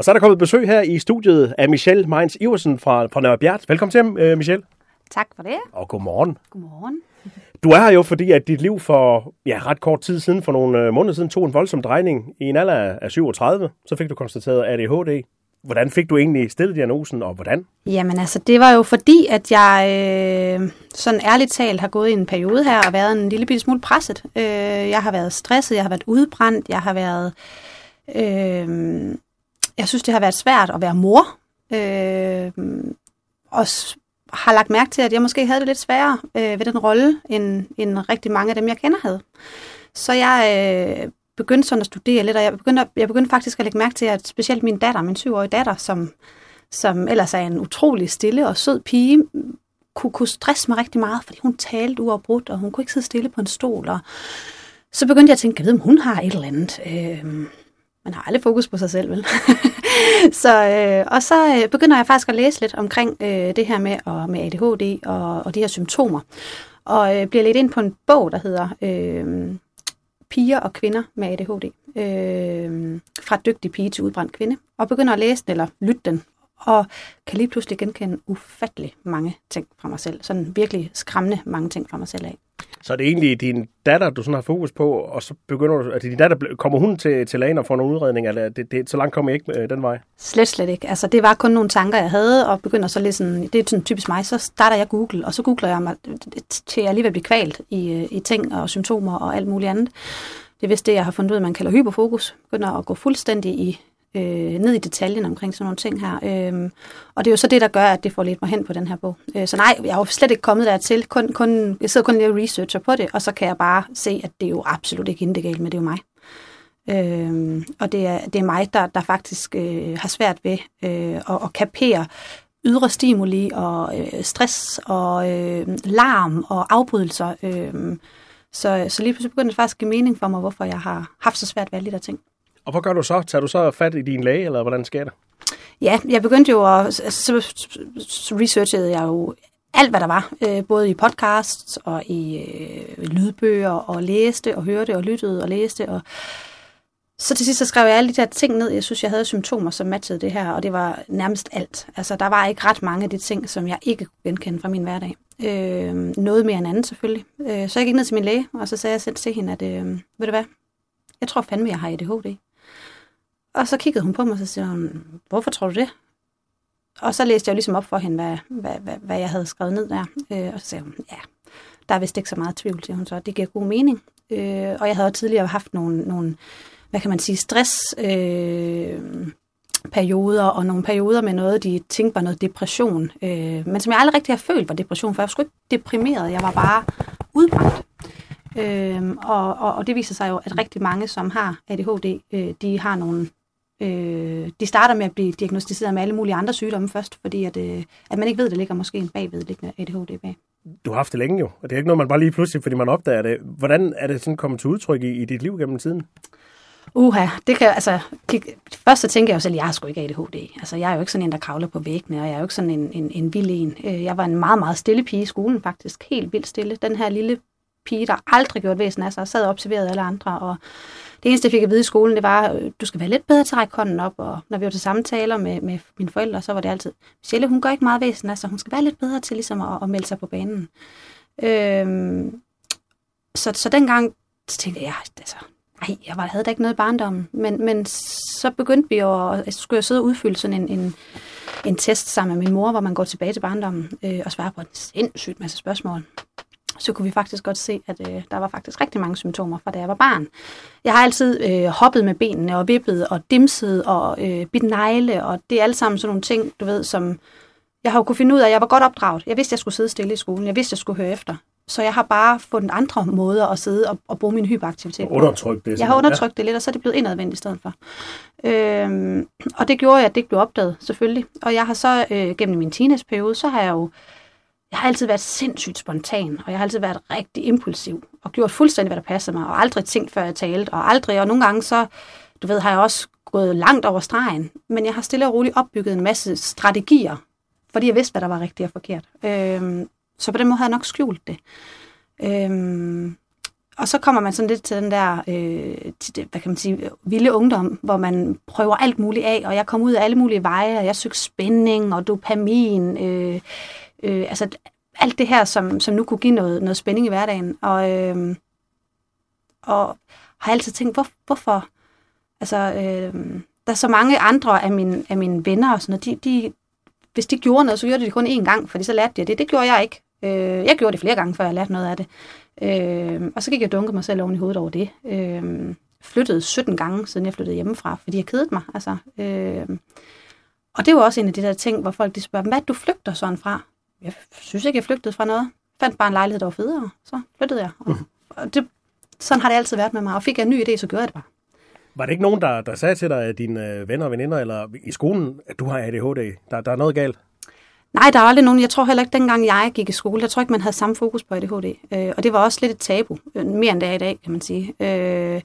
Og så er der kommet besøg her i studiet af Michelle Meins Iversen fra, fra Nørre Bjert. Velkommen til, uh, Michelle. Tak for det. Og godmorgen. Godmorgen. Du er her jo, fordi at dit liv for ja, ret kort tid siden, for nogle øh, måneder siden, tog en voldsom drejning i en alder af 37. Så fik du konstateret ADHD. Hvordan fik du egentlig stillet diagnosen, og hvordan? Jamen altså, det var jo fordi, at jeg øh, sådan ærligt talt har gået i en periode her og været en lille bitte smule presset. Øh, jeg har været stresset, jeg har været udbrændt, jeg har været... Øh, jeg synes, det har været svært at være mor. Øh, og har lagt mærke til, at jeg måske havde det lidt sværere øh, ved den rolle, end, end rigtig mange af dem, jeg kender havde. Så jeg øh, begyndte sådan at studere lidt, og jeg begyndte, jeg begyndte faktisk at lægge mærke til, at specielt min datter, min syvårige datter, som, som ellers er en utrolig stille og sød pige, kunne, kunne stresse mig rigtig meget, fordi hun talte uafbrudt, og hun kunne ikke sidde stille på en stol. Og så begyndte jeg at tænke, jeg ved, om hun har et eller andet. Øh, man har aldrig fokus på sig selv, vel? så, øh, og så øh, begynder jeg faktisk at læse lidt omkring øh, det her med, og, med ADHD og, og de her symptomer. Og øh, bliver lidt ind på en bog, der hedder øh, Piger og kvinder med ADHD. Øh, fra dygtig pige til udbrændt kvinde. Og begynder at læse den, eller lytte den. Og kan lige pludselig genkende ufattelig mange ting fra mig selv. Sådan virkelig skræmmende mange ting fra mig selv af. Så er det egentlig din datter, du sådan har fokus på, og så begynder du, at din datter, kommer hun til, til lægen og får nogle udredning, eller det, det, så langt kommer jeg ikke øh, den vej? Slet, slet ikke. Altså, det var kun nogle tanker, jeg havde, og begynder så lidt sådan, det er sådan typisk mig, så starter jeg Google, og så googler jeg mig til jeg alligevel vil blive kvalt i, øh, i ting og symptomer og alt muligt andet. Det er vist det, jeg har fundet ud af, man kalder hyperfokus. Begynder at gå fuldstændig i øh, ned i detaljen omkring sådan nogle ting her. Øh, og det er jo så det, der gør, at det får lidt mig hen på den her bog. Øh, så nej, jeg har jo slet ikke kommet dertil. Kun, kun, jeg sidder kun lige og researcher på det, og så kan jeg bare se, at det er jo absolut ikke hende, det galt med, det er jo mig. Øh, og det er, det er mig, der, der faktisk øh, har svært ved øh, at, at kapere ydre stimuli og øh, stress og øh, larm og afbrydelser. Øh, så, så lige pludselig begynder det faktisk at give mening for mig, hvorfor jeg har haft så svært ved alle de der ting. Og hvad gør du så? Tager du så fat i din læge, eller hvordan sker det? Ja, jeg begyndte jo at... Altså, så, researchede jeg jo alt, hvad der var. Øh, både i podcasts og i øh, lydbøger, og læste og hørte og lyttede og læste. Og så til sidst så skrev jeg alle de der ting ned. Jeg synes, jeg havde symptomer, som matchede det her, og det var nærmest alt. Altså, der var ikke ret mange af de ting, som jeg ikke kunne genkende fra min hverdag. Øh, noget mere end andet selvfølgelig. Øh, så jeg gik ned til min læge, og så sagde jeg selv til hende, at øh, ved du hvad, jeg tror fandme, jeg har ADHD. Og så kiggede hun på mig, og så siger hun, hvorfor tror du det? Og så læste jeg jo ligesom op for hende, hvad, hvad, hvad, hvad jeg havde skrevet ned der. Øh, og så sagde hun, ja, der er vist ikke så meget tvivl, til hun så. Det giver god mening. Øh, og jeg havde tidligere haft nogle, nogle hvad kan man sige, stress... Øh, perioder, og nogle perioder med noget, de tænkte var noget depression. Øh, men som jeg aldrig rigtig har følt var depression, for jeg var sgu ikke deprimeret, jeg var bare udbrændt. Øh, og, og, og det viser sig jo, at rigtig mange, som har ADHD, øh, de har nogle Øh, de starter med at blive diagnostiseret med alle mulige andre sygdomme først, fordi at, øh, at man ikke ved, at der ligger måske en bagvedliggende ADHD bag. Du har haft det længe jo, og det er ikke noget, man bare lige pludselig, fordi man opdager det. Hvordan er det sådan kommet til udtryk i, i dit liv gennem tiden? Uha, det kan altså... Kig, først så tænker jeg jo selv, at jeg har sgu ikke ADHD. Altså, jeg er jo ikke sådan en, der kravler på væggene, og jeg er jo ikke sådan en, en, en vild en. Øh, jeg var en meget, meget stille pige i skolen, faktisk. Helt vildt stille. Den her lille pige, der aldrig gjort væsen af sig, sad og observerede alle andre, og det eneste, jeg fik at vide i skolen, det var, øh, du skal være lidt bedre til at række hånden op, og når vi var til samtaler med, med mine forældre, så var det altid, Michelle, hun gør ikke meget væsen, altså hun skal være lidt bedre til ligesom at, at melde sig på banen. Øhm, så, så dengang så tænkte jeg, altså, nej, jeg var, havde da ikke noget i barndommen, men, men så begyndte vi jo, at skulle jeg sidde og udfylde sådan en, en, en test sammen med min mor, hvor man går tilbage til barndommen øh, og svarer på en sindssygt masse spørgsmål så kunne vi faktisk godt se, at øh, der var faktisk rigtig mange symptomer fra da jeg var barn. Jeg har altid øh, hoppet med benene og vippet og dimset og øh, bidt negle, og det er alle sammen sådan nogle ting, du ved, som jeg har jo kunne finde ud af, at jeg var godt opdraget. Jeg vidste, at jeg skulle sidde stille i skolen. Jeg vidste, at jeg skulle høre efter. Så jeg har bare fundet andre måder at sidde og, og bruge min hyperaktivitet på. Undertrykt det. Jeg har undertrykt ja. det lidt, og så er det blevet indadvendt i stedet for. Øhm, og det gjorde, at det ikke blev opdaget, selvfølgelig. Og jeg har så øh, gennem min teenageperiode, så har jeg jo jeg har altid været sindssygt spontan, og jeg har altid været rigtig impulsiv, og gjort fuldstændig, hvad der passer mig, og aldrig tænkt, før jeg talte, og aldrig, og nogle gange så, du ved, har jeg også gået langt over stregen, men jeg har stille og roligt opbygget en masse strategier, fordi jeg vidste, hvad der var rigtigt og forkert. Øhm, så på den måde har jeg nok skjult det. Øhm, og så kommer man sådan lidt til den der, øh, til det, hvad kan man sige, vilde ungdom, hvor man prøver alt muligt af, og jeg kom ud af alle mulige veje, og jeg søgte spænding og dopamin, øh, øh, altså alt det her, som, som nu kunne give noget, noget spænding i hverdagen. Og, øh, og har altid tænkt, hvor, hvorfor? Altså, øh, der er så mange andre af mine, af mine venner og sådan noget, de, de, hvis de gjorde noget, så gjorde de det kun én gang, fordi så lærte de det. Det gjorde jeg ikke. Øh, jeg gjorde det flere gange, før jeg lærte noget af det. Øh, og så gik jeg dunke mig selv oven i hovedet over det. Øh, flyttede 17 gange, siden jeg flyttede hjemmefra, fordi jeg kedede mig. Altså, øh, og det var også en af de der ting, hvor folk de spørger, hvad du flygter sådan fra? Jeg synes ikke, jeg flygtede fra noget. Fandt bare en lejlighed, der var federe. Så flyttede jeg. Og, og det, sådan har det altid været med mig. Og fik jeg en ny idé, så gjorde jeg det bare. Var det ikke nogen, der, der sagde til dig, at dine øh, venner og veninder, eller i skolen, at du har ADHD? Der, der er noget galt? Nej, der er aldrig nogen. Jeg tror heller ikke, dengang jeg gik i skole, jeg tror ikke, man havde samme fokus på ADHD. Øh, og det var også lidt et tabu. Øh, mere end det er i dag, kan man sige. Øh,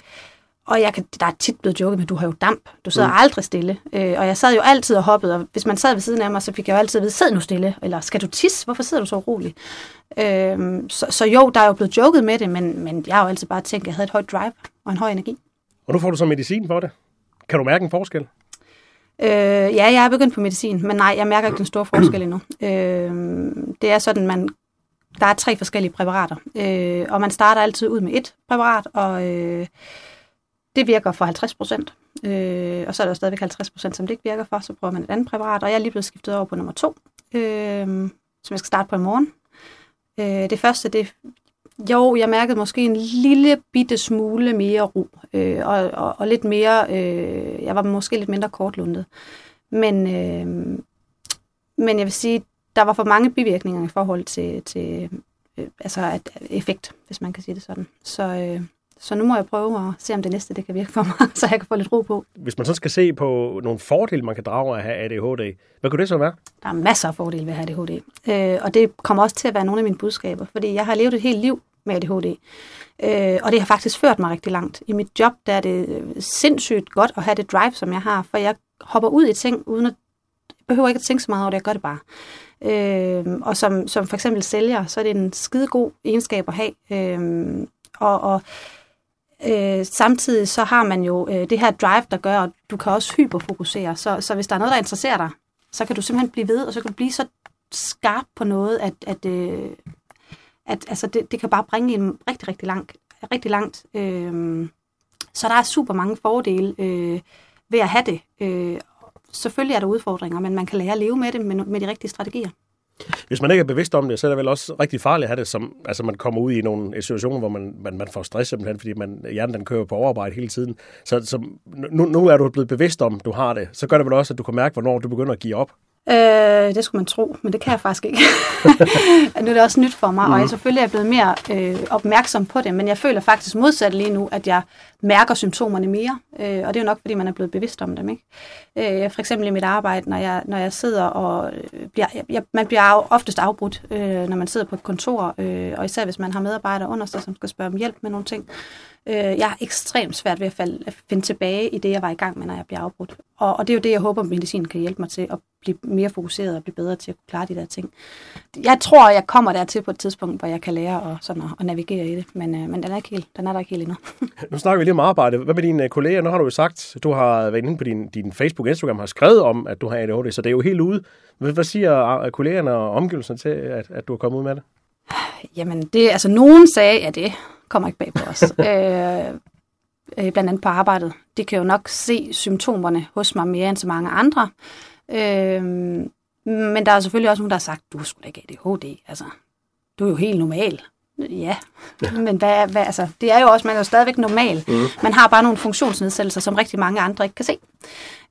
og jeg kan, der er tit blevet joket med, du har jo damp. Du sidder mm. aldrig stille. Øh, og jeg sad jo altid og hoppede, og hvis man sad ved siden af mig, så fik jeg jo altid at vide, sid nu stille. Eller skal du tisse? Hvorfor sidder du så urolig? Øh, så, så jo, der er jo blevet joket med det, men, men jeg har jo altid bare tænkt, at jeg havde et højt drive og en høj energi. Og nu får du så medicin for det. Kan du mærke en forskel? Øh, ja, jeg er begyndt på medicin, men nej, jeg mærker ikke den store forskel endnu. Øh, det er sådan, man der er tre forskellige præparater, øh, og man starter altid ud med et præparat, og øh, det virker for 50 procent. Øh, og så er der stadigvæk 50 procent, som det ikke virker for, så prøver man et andet præparat, og jeg er lige blevet skiftet over på nummer to, øh, som jeg skal starte på i morgen. Øh, det første, det jo, jeg mærkede måske en lille bitte smule mere ro, øh, og, og, og lidt mere, øh, jeg var måske lidt mindre kortlundet. Men, øh, men jeg vil sige, der var for mange bivirkninger i forhold til, til øh, altså at, effekt, hvis man kan sige det sådan. Så, øh, så nu må jeg prøve at se, om det næste det kan virke for mig, så jeg kan få lidt ro på. Hvis man så skal se på nogle fordele, man kan drage af at have ADHD, hvad kunne det så være? Der er masser af fordele ved at have ADHD. Øh, og det kommer også til at være nogle af mine budskaber, fordi jeg har levet et helt liv med ADHD. Øh, og det har faktisk ført mig rigtig langt. I mit job der er det sindssygt godt at have det drive, som jeg har, for jeg hopper ud i ting, uden at behøver ikke at tænke så meget over det, jeg gør det bare. Øh, og som, som for eksempel sælger, så er det en skide god egenskab at have. Øh, og, og øh, samtidig så har man jo øh, det her drive, der gør, at du kan også hyperfokusere. Så, så hvis der er noget, der interesserer dig, så kan du simpelthen blive ved, og så kan du blive så skarp på noget, at, at, øh, at altså, det, det kan bare bringe en rigtig, rigtig langt. Rigtig langt. Øh, så der er super mange fordele øh, ved at have det. Øh, selvfølgelig er der udfordringer, men man kan lære at leve med det med, med de rigtige strategier. Hvis man ikke er bevidst om det, så er det vel også rigtig farligt at have det, som altså man kommer ud i nogle situationer, hvor man, man, man får stress simpelthen, fordi man, hjernen den kører på overarbejde hele tiden. Så, så nu, nu er du blevet bevidst om, du har det. Så gør det vel også, at du kan mærke, hvornår du begynder at give op. Øh, det skulle man tro, men det kan jeg faktisk ikke. nu er det også nyt for mig, mm. og jeg selvfølgelig er blevet mere øh, opmærksom på det, men jeg føler faktisk modsat lige nu, at jeg mærker symptomerne mere, øh, og det er jo nok, fordi man er blevet bevidst om dem. Ikke? Øh, for eksempel i mit arbejde, når jeg, når jeg sidder og øh, bliver, jeg, man bliver af, oftest afbrudt, øh, når man sidder på et kontor, øh, og især hvis man har medarbejdere under sig, som skal spørge om hjælp med nogle ting. Øh, jeg er ekstremt svært ved at, falde, at finde tilbage i det, jeg var i gang med, når jeg bliver afbrudt. Og, og det er jo det, jeg håber, at medicin kan hjælpe mig til at blive mere fokuseret og blive bedre til at kunne klare de der ting. Jeg tror, jeg kommer dertil på et tidspunkt, hvor jeg kan lære og sådan at, at navigere i det, men, øh, men den, er ikke helt, den er der ikke helt endnu. nu snakker vi lige om arbejde. Hvad med dine øh, kolleger? Nu har du jo sagt, du har været inde på din, din Facebook og Instagram har skrevet om, at du har ADHD, så det er jo helt ude. Hvad siger øh, kollegerne og omgivelserne til, at, at du er kommet ud med det? Jamen, det, altså nogen sagde, ja det kommer ikke bag på os. øh, øh, blandt andet på arbejdet. De kan jo nok se symptomerne hos mig mere end så mange andre. Øh, men der er selvfølgelig også nogen, der har sagt, du skulle ikke ADHD. Altså, du er jo helt normal. Ja, men hvad, hvad, altså, det er jo også, man er jo stadigvæk normal. Mm. Man har bare nogle funktionsnedsættelser, som rigtig mange andre ikke kan se.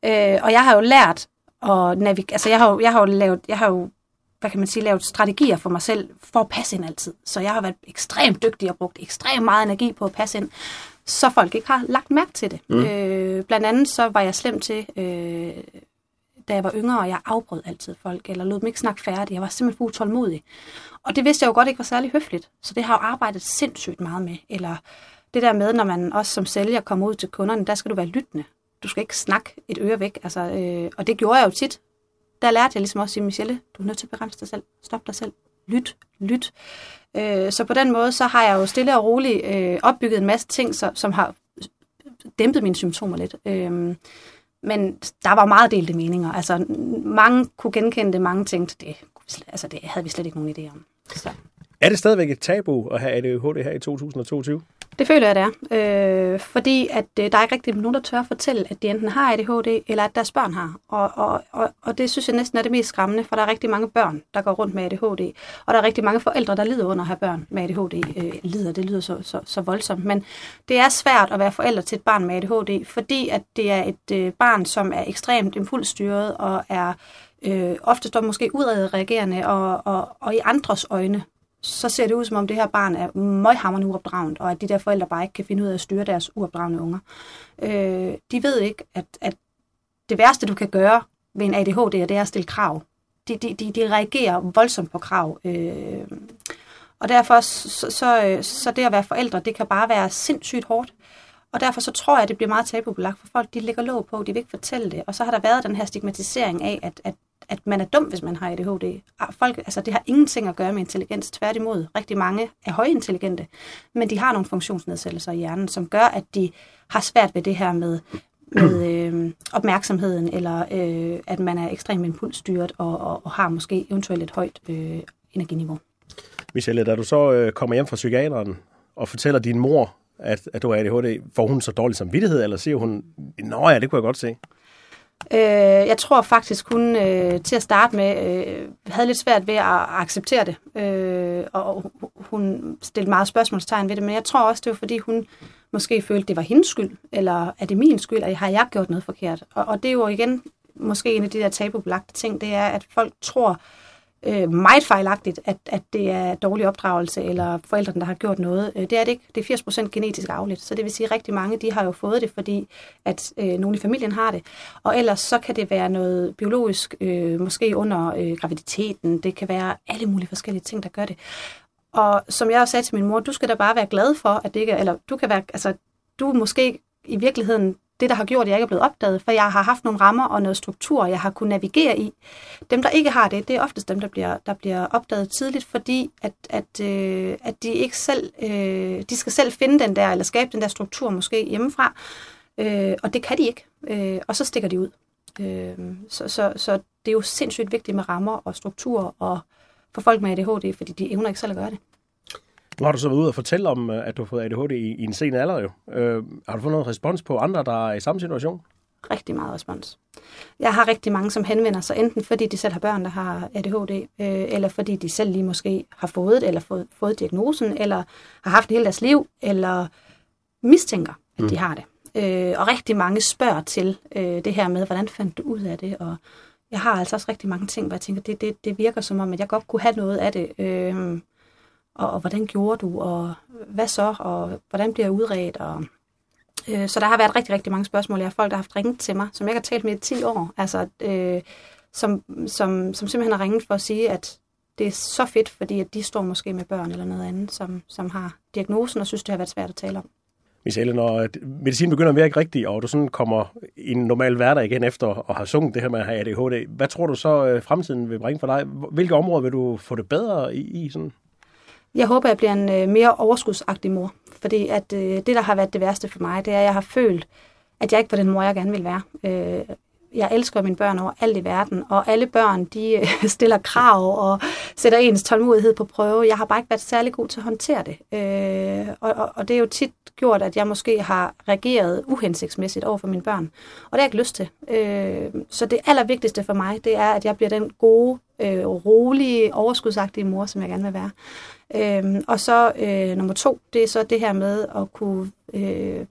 Øh, og jeg har jo lært at navigere, altså jeg har jo, jeg har jo lavet, jeg har jo hvad kan man sige, lavet strategier for mig selv for at passe ind altid. Så jeg har været ekstremt dygtig og brugt ekstremt meget energi på at passe ind, så folk ikke har lagt mærke til det. Mm. Øh, blandt andet så var jeg slem til, øh, da jeg var yngre, og jeg afbrød altid folk, eller lod dem ikke snakke færdigt. Jeg var simpelthen for utålmodig. Og det vidste jeg jo godt ikke var særlig høfligt. Så det har jeg jo arbejdet sindssygt meget med. Eller det der med, når man også som sælger kommer ud til kunderne, der skal du være lyttende. Du skal ikke snakke et øre væk. Altså, øh, og det gjorde jeg jo tit der lærte jeg ligesom også at sige, Michelle, du er nødt til at begrænse dig selv. Stop dig selv. lyt, lyt. Øh, så på den måde, så har jeg jo stille og roligt øh, opbygget en masse ting, så, som har dæmpet mine symptomer lidt. Øh, men der var meget delte meninger. Altså, mange kunne genkende det, mange tænkte, det, altså, det havde vi slet ikke nogen idé om. Så. Er det stadigvæk et tabu at have ADHD her i 2022? Det føler jeg, det er. Øh, fordi at øh, der er ikke rigtig nogen, der tør at fortælle, at de enten har ADHD, eller at deres børn har. Og, og, og, og det synes jeg næsten er det mest skræmmende, for der er rigtig mange børn, der går rundt med ADHD. Og der er rigtig mange forældre, der lider under at have børn med ADHD. Øh, lider, det lyder så, så, så voldsomt. Men det er svært at være forældre til et barn med ADHD, fordi at det er et øh, barn, som er ekstremt impulsstyret og er øh, ofte står måske udadreagerende og, og, og i andres øjne så ser det ud som om det her barn er møghammerende uopdragende, og at de der forældre bare ikke kan finde ud af at styre deres uopdragende unger. Øh, de ved ikke, at, at det værste, du kan gøre ved en ADHD, det er at stille krav. De, de, de, de reagerer voldsomt på krav. Øh, og derfor så, så, øh, så det at være forældre, det kan bare være sindssygt hårdt. Og derfor så tror jeg, at det bliver meget tabubelagt for folk. De lægger låg på, de vil ikke fortælle det. Og så har der været den her stigmatisering af, at, at at man er dum, hvis man har ADHD. Ah, folk, altså, det har ingenting at gøre med intelligens. Tværtimod, rigtig mange er højintelligente, men de har nogle funktionsnedsættelser i hjernen, som gør, at de har svært ved det her med, med øh, opmærksomheden, eller øh, at man er ekstremt impulsstyret og, og, og har måske eventuelt et højt øh, energiniveau. Michelle, da du så øh, kommer hjem fra psykiateren og fortæller din mor, at, at du er ADHD, får hun så dårlig samvittighed, eller siger hun, nå ja, det kunne jeg godt se? Øh, jeg tror faktisk, hun øh, til at starte med øh, havde lidt svært ved at acceptere det, øh, og hun stillede meget spørgsmålstegn ved det, men jeg tror også, det var fordi hun måske følte, det var hendes skyld, eller er det min skyld, eller har jeg gjort noget forkert? Og, og det er jo igen måske en af de der tabubelagte ting, det er, at folk tror, øh, Øh, meget fejlagtigt, at, at det er dårlig opdragelse, eller forældrene, der har gjort noget. Øh, det er det ikke. Det er 80% genetisk afligt. Så det vil sige, at rigtig mange de har jo fået det, fordi at øh, nogen i familien har det. Og ellers så kan det være noget biologisk, øh, måske under øh, graviditeten. Det kan være alle mulige forskellige ting, der gør det. Og som jeg også sagde til min mor, du skal da bare være glad for, at det ikke er, eller du kan være, altså, du måske i virkeligheden det, der har gjort, at jeg ikke er blevet opdaget, for jeg har haft nogle rammer og noget struktur, jeg har kunnet navigere i. Dem, der ikke har det, det er oftest dem, der bliver, der bliver opdaget tidligt, fordi at, at, øh, at de ikke selv, øh, de skal selv finde den der, eller skabe den der struktur måske hjemmefra, øh, og det kan de ikke, øh, og så stikker de ud. Øh, så, så, så det er jo sindssygt vigtigt med rammer og struktur og for folk med ADHD, fordi de evner ikke selv at gøre det. Nu har du så været ude og fortælle om, øh, at du har fået ADHD i, i en sen alder jo. Øh, har du fået noget respons på andre, der er i samme situation? Rigtig meget respons. Jeg har rigtig mange, som henvender sig, enten fordi de selv har børn, der har ADHD, øh, eller fordi de selv lige måske har fået det, eller fået, fået diagnosen, eller har haft det hele deres liv, eller mistænker, at mm. de har det. Øh, og rigtig mange spørger til øh, det her med, hvordan fandt du ud af det? Og jeg har altså også rigtig mange ting, hvor jeg tænker, det, det, det virker som om, at jeg godt kunne have noget af det. Øh, og, og hvordan gjorde du, og hvad så, og hvordan bliver jeg udredt, og øh, så der har været rigtig, rigtig mange spørgsmål. Jeg har folk, der har haft ringet til mig, som jeg har talt med i 10 år, altså, øh, som, som, som simpelthen har ringet for at sige, at det er så fedt, fordi at de står måske med børn eller noget andet, som, som har diagnosen og synes, det har været svært at tale om. Michelle, når øh, medicin begynder at virke rigtigt, og du sådan kommer i en normal hverdag igen efter at have sunget det her med at have ADHD, hvad tror du så øh, fremtiden vil bringe for dig? Hvilke områder vil du få det bedre i? i sådan? Jeg håber, jeg bliver en øh, mere overskudsagtig mor. Fordi at øh, det, der har været det værste for mig, det er, at jeg har følt, at jeg ikke var den mor, jeg gerne ville være. Øh, jeg elsker mine børn over alt i verden, og alle børn, de øh, stiller krav og sætter ens tålmodighed på prøve. Jeg har bare ikke været særlig god til at håndtere det. Øh, og, og, og det er jo tit gjort, at jeg måske har reageret uhensigtsmæssigt over for mine børn. Og det har jeg ikke lyst til. Øh, så det allervigtigste for mig, det er, at jeg bliver den gode, øh, rolige, overskudsagtige mor, som jeg gerne vil være. Øhm, og så øh, nummer to, det er så det her med at kunne øh,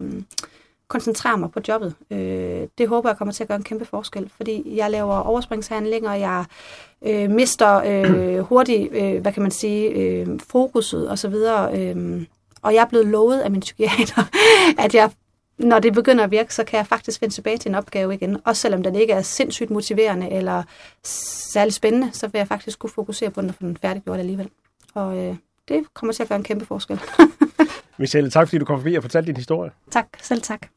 koncentrere mig på jobbet. Øh, det håber jeg kommer til at gøre en kæmpe forskel, fordi jeg laver overspringshandlinger, og jeg øh, mister øh, hurtigt, øh, hvad kan man sige, øh, fokuset og så videre. Øh, og jeg er blevet lovet af min psykiater, at jeg når det begynder at virke, så kan jeg faktisk vende tilbage til en opgave igen. Også selvom den ikke er sindssygt motiverende eller særlig spændende, så vil jeg faktisk kunne fokusere på den og få den færdiggjort alligevel. Og øh, det kommer til at gøre en kæmpe forskel. Michelle, tak fordi du kom forbi og fortalte din historie. Tak, selv tak.